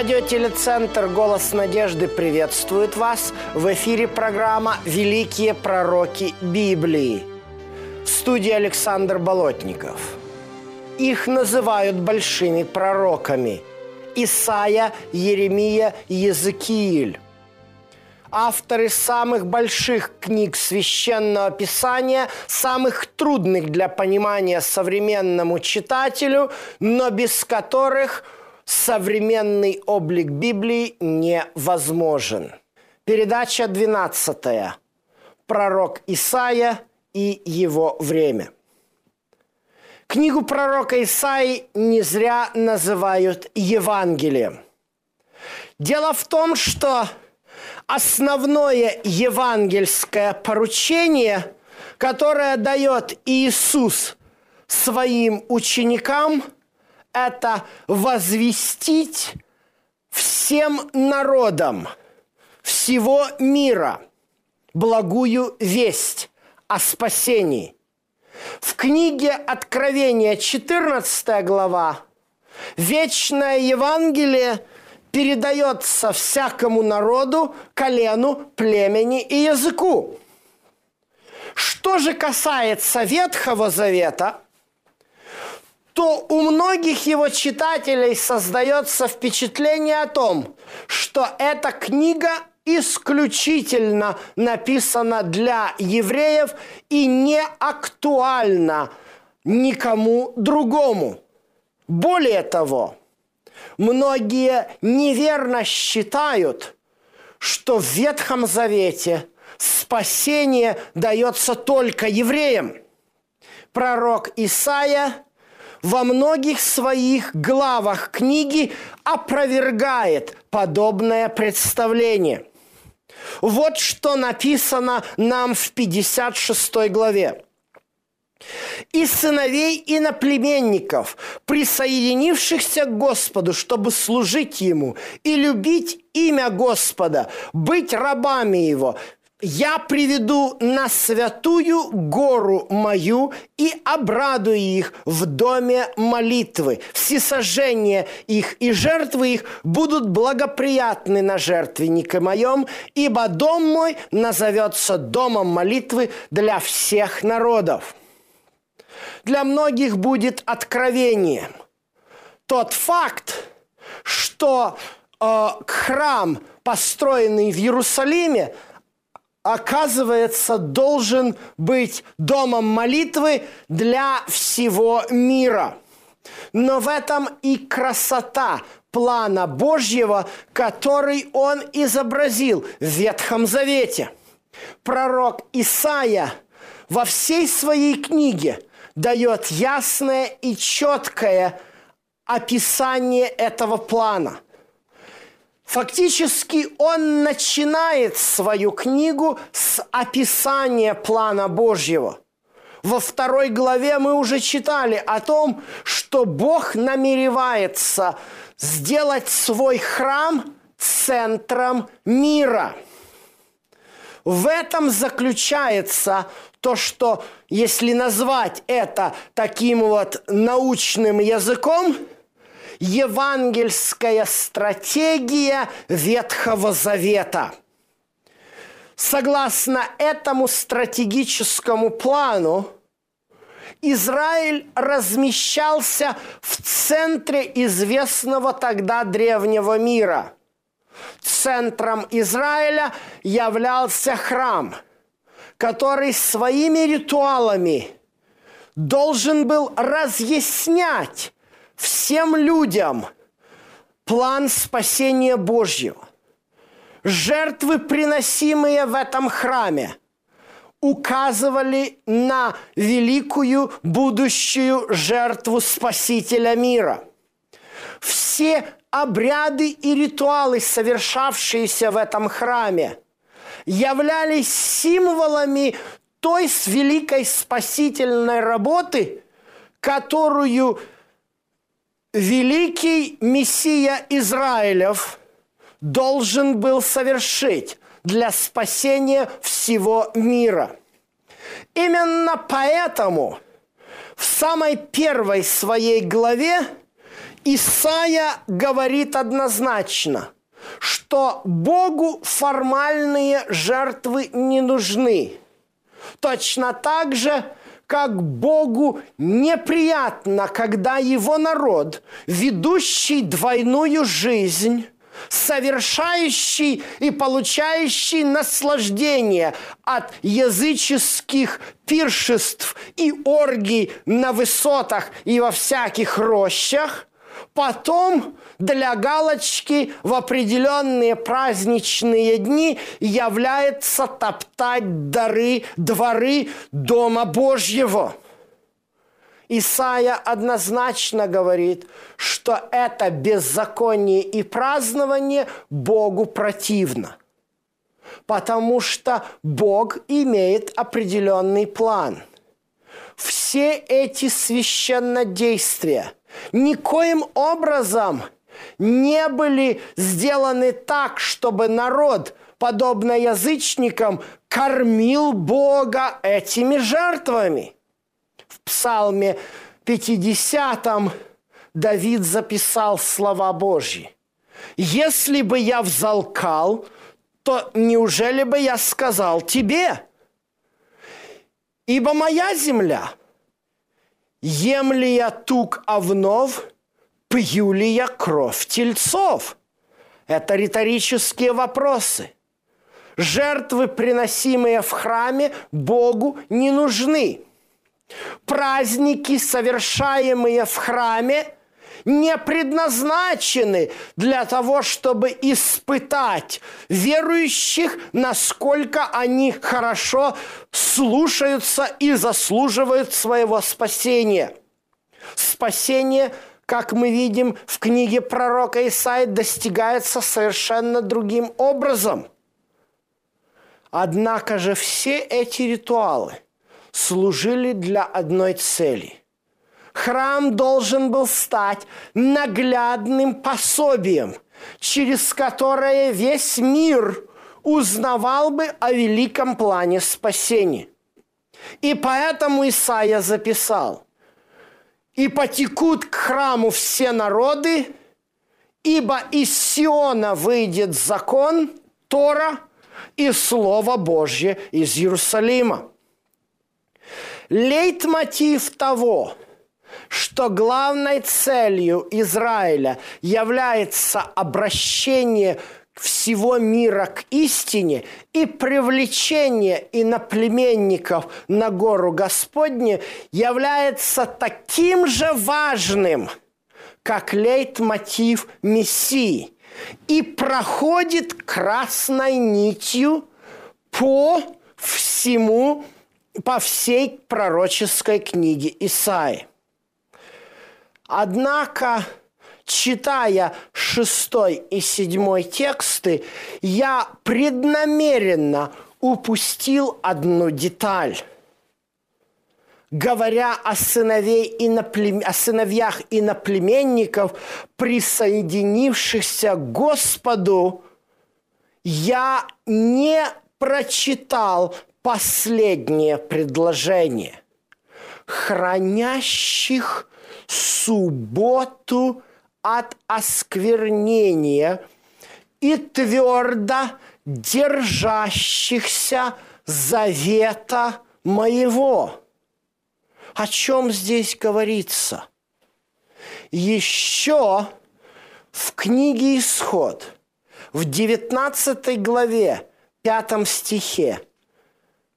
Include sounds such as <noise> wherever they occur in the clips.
Радиотелецентр «Голос надежды» приветствует вас. В эфире программа «Великие пророки Библии». В студии Александр Болотников. Их называют большими пророками. Исаия, Еремия, Езекииль. Авторы самых больших книг Священного Писания, самых трудных для понимания современному читателю, но без которых – современный облик Библии невозможен. Передача 12. Пророк Исаия и его время. Книгу пророка Исаи не зря называют Евангелием. Дело в том, что основное евангельское поручение, которое дает Иисус своим ученикам – это возвестить всем народам всего мира благую весть о спасении. В книге Откровения 14 глава вечное Евангелие передается всякому народу, колену, племени и языку. Что же касается Ветхого Завета – то у многих его читателей создается впечатление о том, что эта книга исключительно написана для евреев и не актуальна никому другому. Более того, многие неверно считают, что в Ветхом Завете спасение дается только евреям. Пророк Исаия во многих своих главах книги опровергает подобное представление. Вот что написано нам в 56 главе. «И сыновей иноплеменников, присоединившихся к Господу, чтобы служить Ему и любить имя Господа, быть рабами Его, я приведу на святую гору мою и обрадую их в доме молитвы. Всесожжения их и жертвы их будут благоприятны на жертвеннике моем, ибо дом мой назовется домом молитвы для всех народов. Для многих будет откровением тот факт, что э, храм, построенный в Иерусалиме, оказывается, должен быть домом молитвы для всего мира. Но в этом и красота плана Божьего, который он изобразил в Ветхом Завете. Пророк Исаия во всей своей книге дает ясное и четкое описание этого плана – Фактически он начинает свою книгу с описания плана Божьего. Во второй главе мы уже читали о том, что Бог намеревается сделать свой храм центром мира. В этом заключается то, что, если назвать это таким вот научным языком – евангельская стратегия Ветхого Завета. Согласно этому стратегическому плану, Израиль размещался в центре известного тогда древнего мира. Центром Израиля являлся храм, который своими ритуалами должен был разъяснять всем людям план спасения Божьего. Жертвы, приносимые в этом храме, указывали на великую будущую жертву Спасителя мира. Все обряды и ритуалы, совершавшиеся в этом храме, являлись символами той великой спасительной работы, которую великий Мессия Израилев должен был совершить для спасения всего мира. Именно поэтому в самой первой своей главе Исаия говорит однозначно, что Богу формальные жертвы не нужны. Точно так же, как Богу неприятно, когда его народ, ведущий двойную жизнь, совершающий и получающий наслаждение от языческих пиршеств и оргий на высотах и во всяких рощах, потом для галочки в определенные праздничные дни является топтать дары, дворы Дома Божьего. Исаия однозначно говорит, что это беззаконие и празднование Богу противно. Потому что Бог имеет определенный план. Все эти священнодействия никоим образом – не были сделаны так, чтобы народ, подобно язычникам, кормил Бога этими жертвами. В Псалме 50 Давид записал слова Божьи. «Если бы я взалкал, то неужели бы я сказал тебе? Ибо моя земля, ем ли я тук овнов – пью ли я кровь тельцов? Это риторические вопросы. Жертвы, приносимые в храме, Богу не нужны. Праздники, совершаемые в храме, не предназначены для того, чтобы испытать верующих, насколько они хорошо слушаются и заслуживают своего спасения. Спасение – как мы видим в книге пророка Исаи, достигается совершенно другим образом. Однако же все эти ритуалы служили для одной цели. Храм должен был стать наглядным пособием, через которое весь мир узнавал бы о великом плане спасения. И поэтому Исаия записал – и потекут к храму все народы, ибо из Сиона выйдет закон, Тора и Слово Божье из Иерусалима. Лейтмотив того, что главной целью Израиля является обращение всего мира к истине и привлечение иноплеменников на гору Господне является таким же важным, как лейтмотив Мессии, и проходит красной нитью по всему, по всей пророческой книге Исаи. Однако читая шестой и седьмой тексты, я преднамеренно упустил одну деталь. Говоря о, сыновей иноплем... о сыновьях иноплеменников, присоединившихся к Господу, я не прочитал последнее предложение. Хранящих субботу от осквернения и твердо держащихся завета моего. О чем здесь говорится? Еще в книге Исход, в 19 главе, 5 стихе,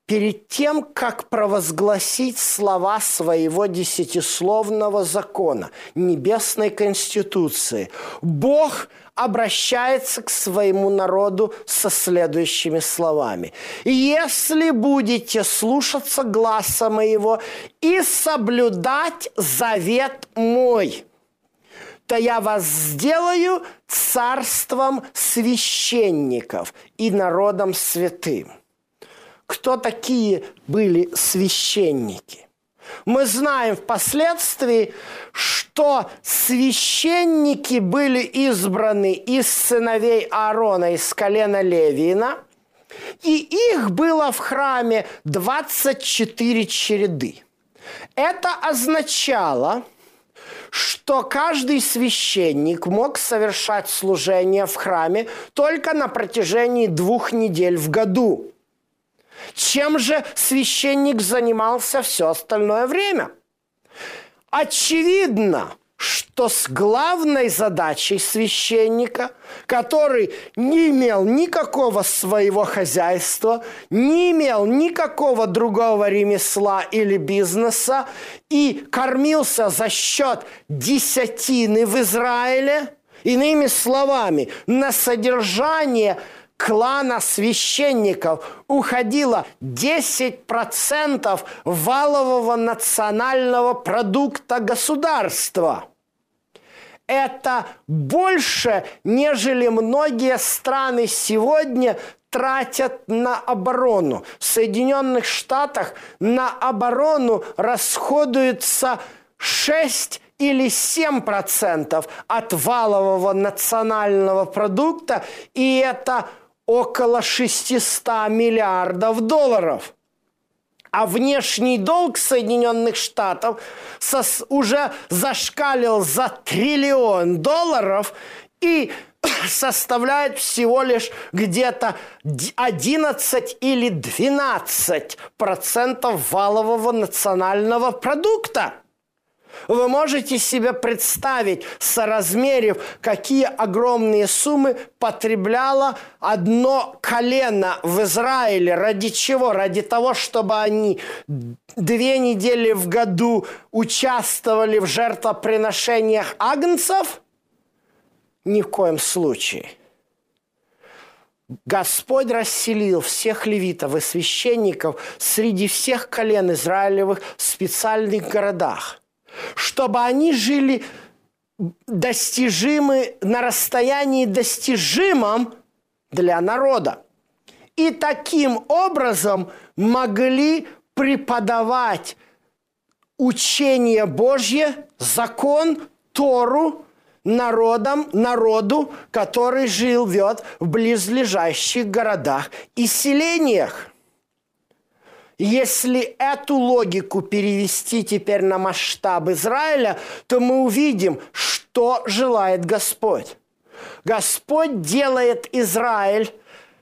перед тем, как провозгласить слова своего десятисловного закона, небесной конституции, Бог обращается к своему народу со следующими словами. «Если будете слушаться гласа моего и соблюдать завет мой, то я вас сделаю царством священников и народом святым». Кто такие были священники. Мы знаем впоследствии, что священники были избраны из сыновей Аарона, из колена Левина, и их было в храме 24 череды. Это означало, что каждый священник мог совершать служение в храме только на протяжении двух недель в году. Чем же священник занимался все остальное время? Очевидно, что с главной задачей священника, который не имел никакого своего хозяйства, не имел никакого другого ремесла или бизнеса и кормился за счет десятины в Израиле, иными словами, на содержание клана священников уходило 10% валового национального продукта государства. Это больше, нежели многие страны сегодня тратят на оборону. В Соединенных Штатах на оборону расходуется 6 или 7% от валового национального продукта, и это около 600 миллиардов долларов. А внешний долг Соединенных Штатов уже зашкалил за триллион долларов и <coughs> составляет всего лишь где-то 11 или 12 процентов валового национального продукта. Вы можете себе представить, соразмерив, какие огромные суммы потребляло одно колено в Израиле. Ради чего? Ради того, чтобы они две недели в году участвовали в жертвоприношениях агнцев? Ни в коем случае. Господь расселил всех левитов и священников среди всех колен Израилевых в специальных городах – чтобы они жили достижимы на расстоянии достижимом для народа. И таким образом могли преподавать учение Божье, закон, Тору народам, народу, который живет в близлежащих городах и селениях. Если эту логику перевести теперь на масштаб Израиля, то мы увидим, что желает Господь. Господь делает Израиль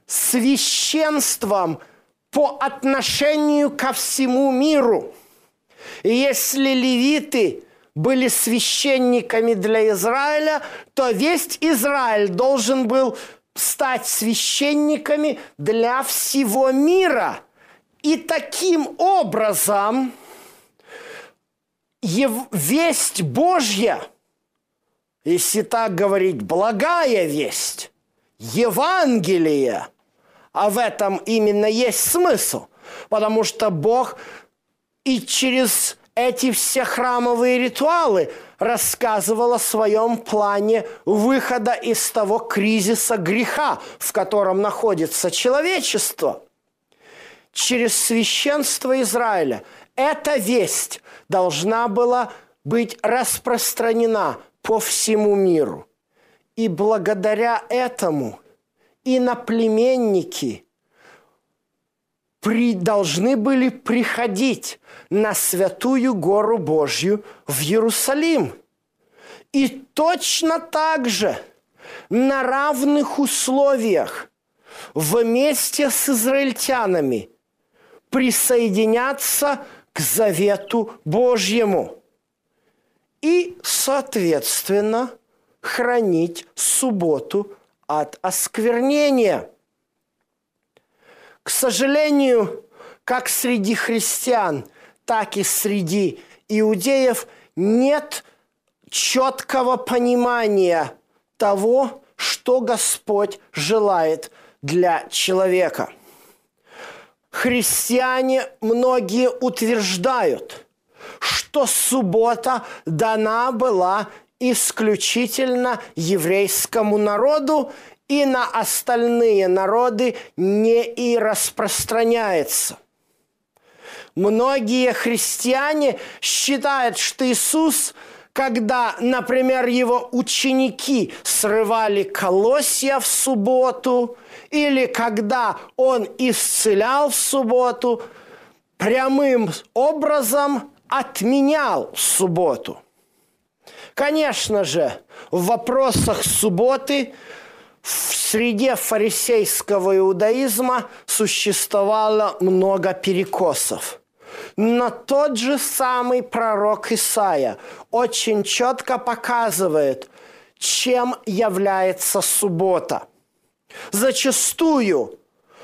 священством по отношению ко всему миру. И если левиты были священниками для Израиля, то весь Израиль должен был стать священниками для всего мира – и таким образом весть Божья, если так говорить, благая весть, Евангелие, а в этом именно есть смысл, потому что Бог и через эти все храмовые ритуалы рассказывал о своем плане выхода из того кризиса греха, в котором находится человечество – через священство Израиля эта весть должна была быть распространена по всему миру. И благодаря этому иноплеменники при, должны были приходить на святую гору Божью в Иерусалим. И точно так же на равных условиях вместе с израильтянами присоединяться к завету Божьему и, соответственно, хранить субботу от осквернения. К сожалению, как среди христиан, так и среди иудеев нет четкого понимания того, что Господь желает для человека – Христиане многие утверждают, что суббота дана была исключительно еврейскому народу и на остальные народы не и распространяется. Многие христиане считают, что Иисус, когда, например, его ученики срывали колосья в субботу, или когда он исцелял в субботу, прямым образом отменял субботу. Конечно же, в вопросах субботы в среде фарисейского иудаизма существовало много перекосов. Но тот же самый пророк Исаия очень четко показывает, чем является суббота. Зачастую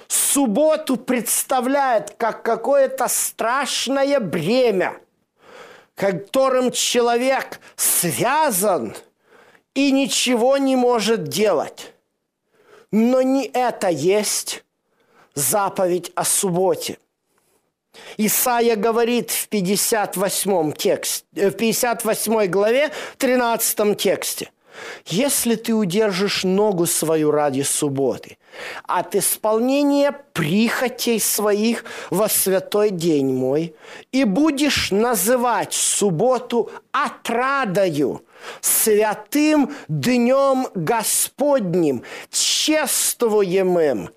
субботу представляет как какое-то страшное бремя, которым человек связан и ничего не может делать. Но не это есть заповедь о субботе. Исаия говорит в 58, текст, э, в 58 главе, 13 тексте. Если ты удержишь ногу свою ради субботы, от исполнения прихотей своих во святой день мой, и будешь называть субботу отрадою, святым днем Господним, чествуемым,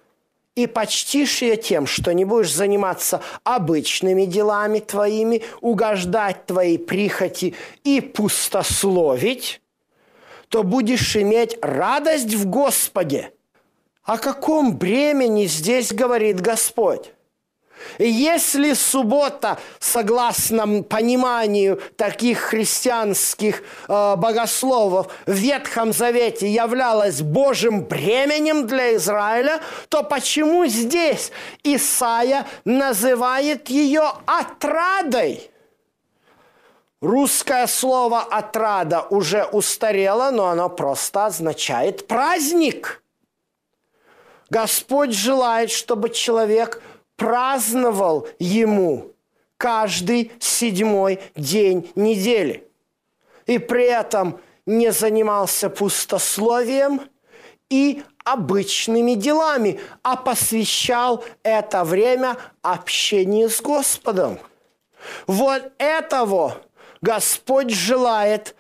и почтишь ее тем, что не будешь заниматься обычными делами твоими, угождать твоей прихоти и пустословить, то будешь иметь радость в Господе. О каком бремени здесь говорит Господь? Если суббота, согласно пониманию таких христианских э, богословов, в Ветхом Завете являлась Божьим бременем для Израиля, то почему здесь Исаия называет ее отрадой? Русское слово «отрада» уже устарело, но оно просто означает праздник. Господь желает, чтобы человек праздновал Ему каждый седьмой день недели. И при этом не занимался пустословием и обычными делами, а посвящал это время общению с Господом. Вот этого Господь желает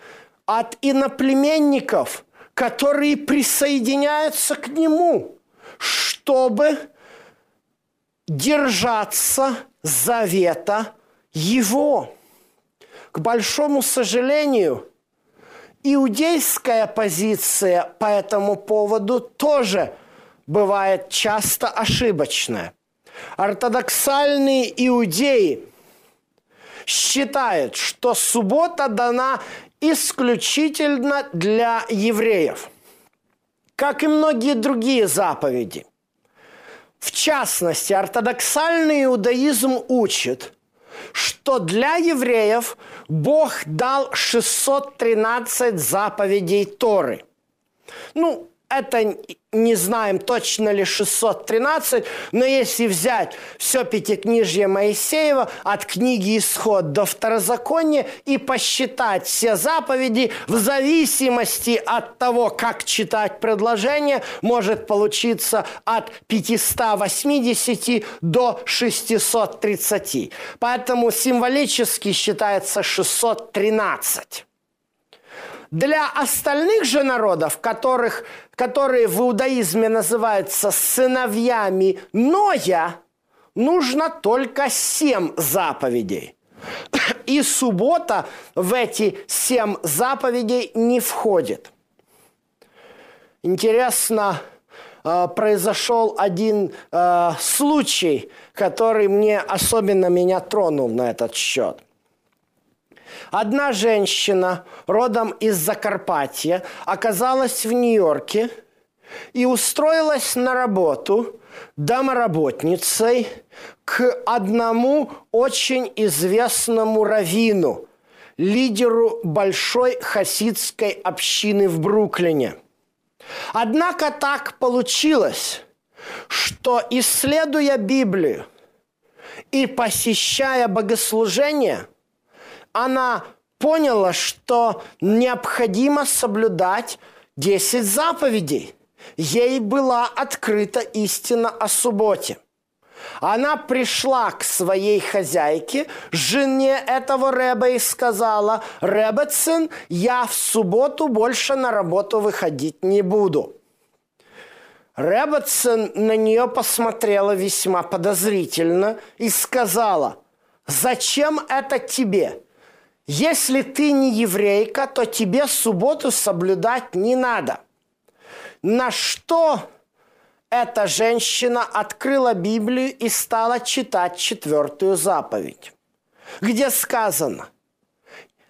от иноплеменников, которые присоединяются к Нему, чтобы держаться завета Его. К большому сожалению, иудейская позиция по этому поводу тоже бывает часто ошибочная. Ортодоксальные иудеи считает, что суббота дана исключительно для евреев, как и многие другие заповеди. В частности, ортодоксальный иудаизм учит, что для евреев Бог дал 613 заповедей Торы. Ну, это не знаем точно ли 613, но если взять все пятикнижье Моисеева от книги Исход до Второзакония и посчитать все заповеди в зависимости от того, как читать предложение, может получиться от 580 до 630. Поэтому символически считается 613. Для остальных же народов, которых, которые в иудаизме называются сыновьями Ноя, нужно только семь заповедей. И суббота в эти семь заповедей не входит. Интересно, э, произошел один э, случай, который мне особенно меня тронул на этот счет – Одна женщина родом из Закарпатья оказалась в Нью-Йорке и устроилась на работу домоработницей к одному очень известному раввину, лидеру большой хасидской общины в Бруклине. Однако так получилось, что исследуя Библию и посещая богослужения – она поняла, что необходимо соблюдать 10 заповедей. Ей была открыта истина о субботе. Она пришла к своей хозяйке, жене этого Рэба, и сказала, «Рэбецин, я в субботу больше на работу выходить не буду». Рэббетсон на нее посмотрела весьма подозрительно и сказала, «Зачем это тебе? Если ты не еврейка, то тебе субботу соблюдать не надо». На что эта женщина открыла Библию и стала читать четвертую заповедь, где сказано –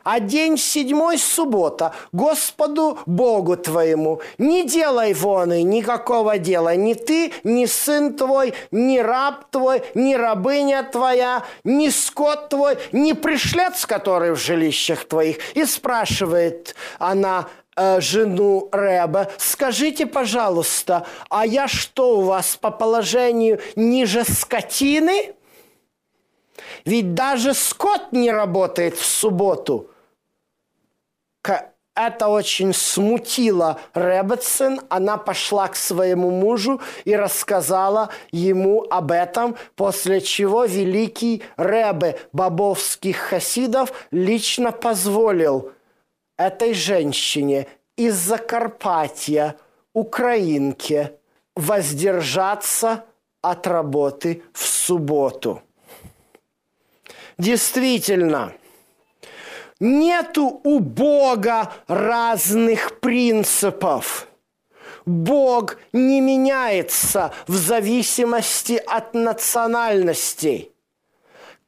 а день седьмой суббота Господу Богу твоему. Не делай воны никакого дела, ни ты, ни сын твой, ни раб твой, ни рабыня твоя, ни скот твой, ни пришлец, который в жилищах твоих. И спрашивает она, э, жену Рэба, скажите, пожалуйста, а я что у вас по положению ниже скотины? Ведь даже скот не работает в субботу. Это очень смутило Ребетсон. Она пошла к своему мужу и рассказала ему об этом, после чего великий Ребе бабовских хасидов лично позволил этой женщине из Закарпатья, украинке, воздержаться от работы в субботу. Действительно, нету у Бога разных принципов. Бог не меняется в зависимости от национальностей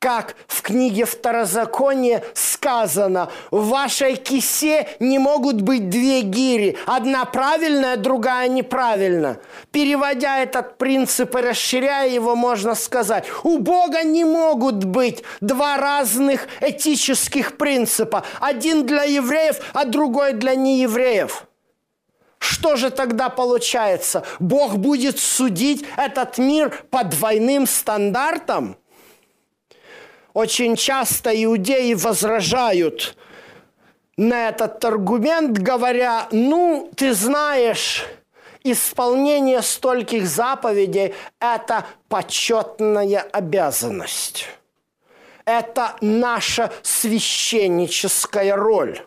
как в книге Второзакония сказано, в вашей кисе не могут быть две гири, одна правильная, другая неправильная. Переводя этот принцип и расширяя его, можно сказать, у Бога не могут быть два разных этических принципа. Один для евреев, а другой для неевреев. Что же тогда получается? Бог будет судить этот мир по двойным стандартам – очень часто иудеи возражают на этот аргумент, говоря, ну, ты знаешь, исполнение стольких заповедей – это почетная обязанность. Это наша священническая роль.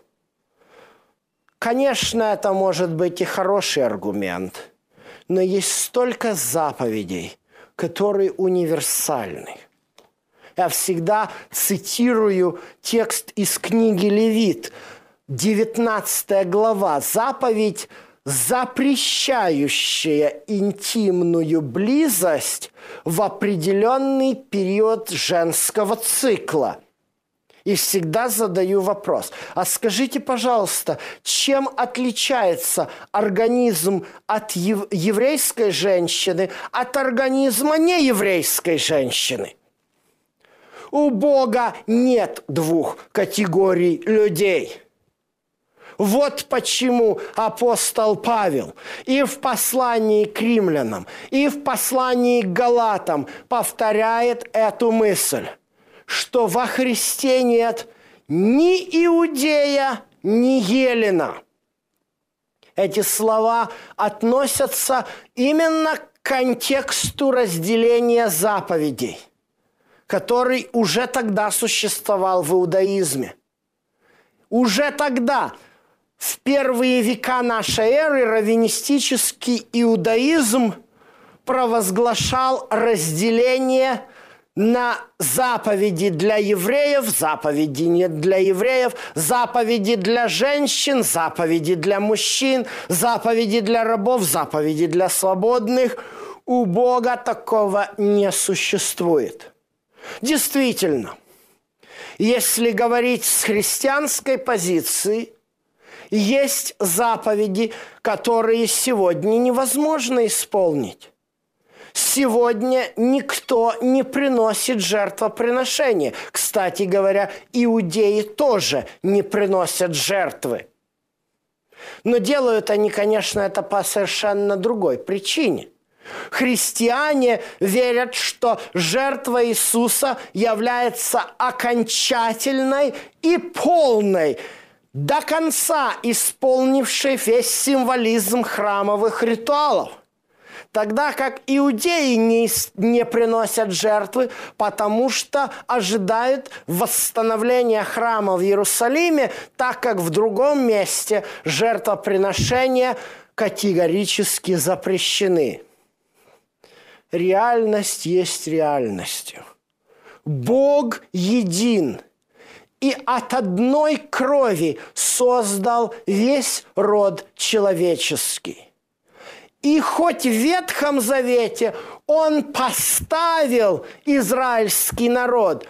Конечно, это может быть и хороший аргумент, но есть столько заповедей, которые универсальны. Я всегда цитирую текст из книги Левит, 19 глава, заповедь, запрещающая интимную близость в определенный период женского цикла – и всегда задаю вопрос. А скажите, пожалуйста, чем отличается организм от ев- еврейской женщины от организма нееврейской женщины? У Бога нет двух категорий людей. Вот почему апостол Павел и в послании к римлянам, и в послании к галатам повторяет эту мысль, что во Христе нет ни иудея, ни елена. Эти слова относятся именно к контексту разделения заповедей – который уже тогда существовал в иудаизме. Уже тогда, в первые века нашей эры, раввинистический иудаизм провозглашал разделение на заповеди для евреев, заповеди не для евреев, заповеди для женщин, заповеди для мужчин, заповеди для рабов, заповеди для свободных. У Бога такого не существует – Действительно, если говорить с христианской позиции, есть заповеди, которые сегодня невозможно исполнить. Сегодня никто не приносит жертвоприношения. Кстати говоря, иудеи тоже не приносят жертвы. Но делают они, конечно, это по совершенно другой причине – Христиане верят, что жертва Иисуса является окончательной и полной до конца исполнивший весь символизм храмовых ритуалов – Тогда как иудеи не, не приносят жертвы, потому что ожидают восстановления храма в Иерусалиме, так как в другом месте жертвоприношения категорически запрещены. Реальность есть реальностью. Бог един – и от одной крови создал весь род человеческий. И хоть в Ветхом Завете он поставил израильский народ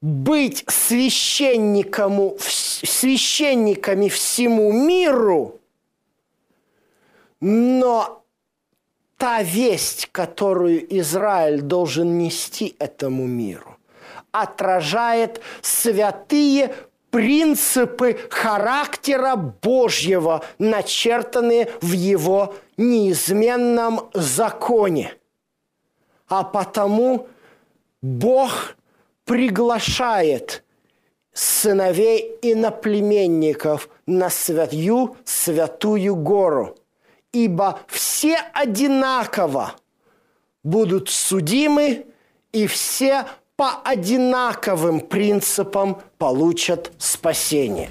быть священником, священниками всему миру, но та весть, которую Израиль должен нести этому миру, отражает святые принципы характера Божьего, начертанные в Его неизменном законе. А потому Бог приглашает сыновей и наплеменников на святую святую гору, ибо все одинаково будут судимы, и все по одинаковым принципам получат спасение.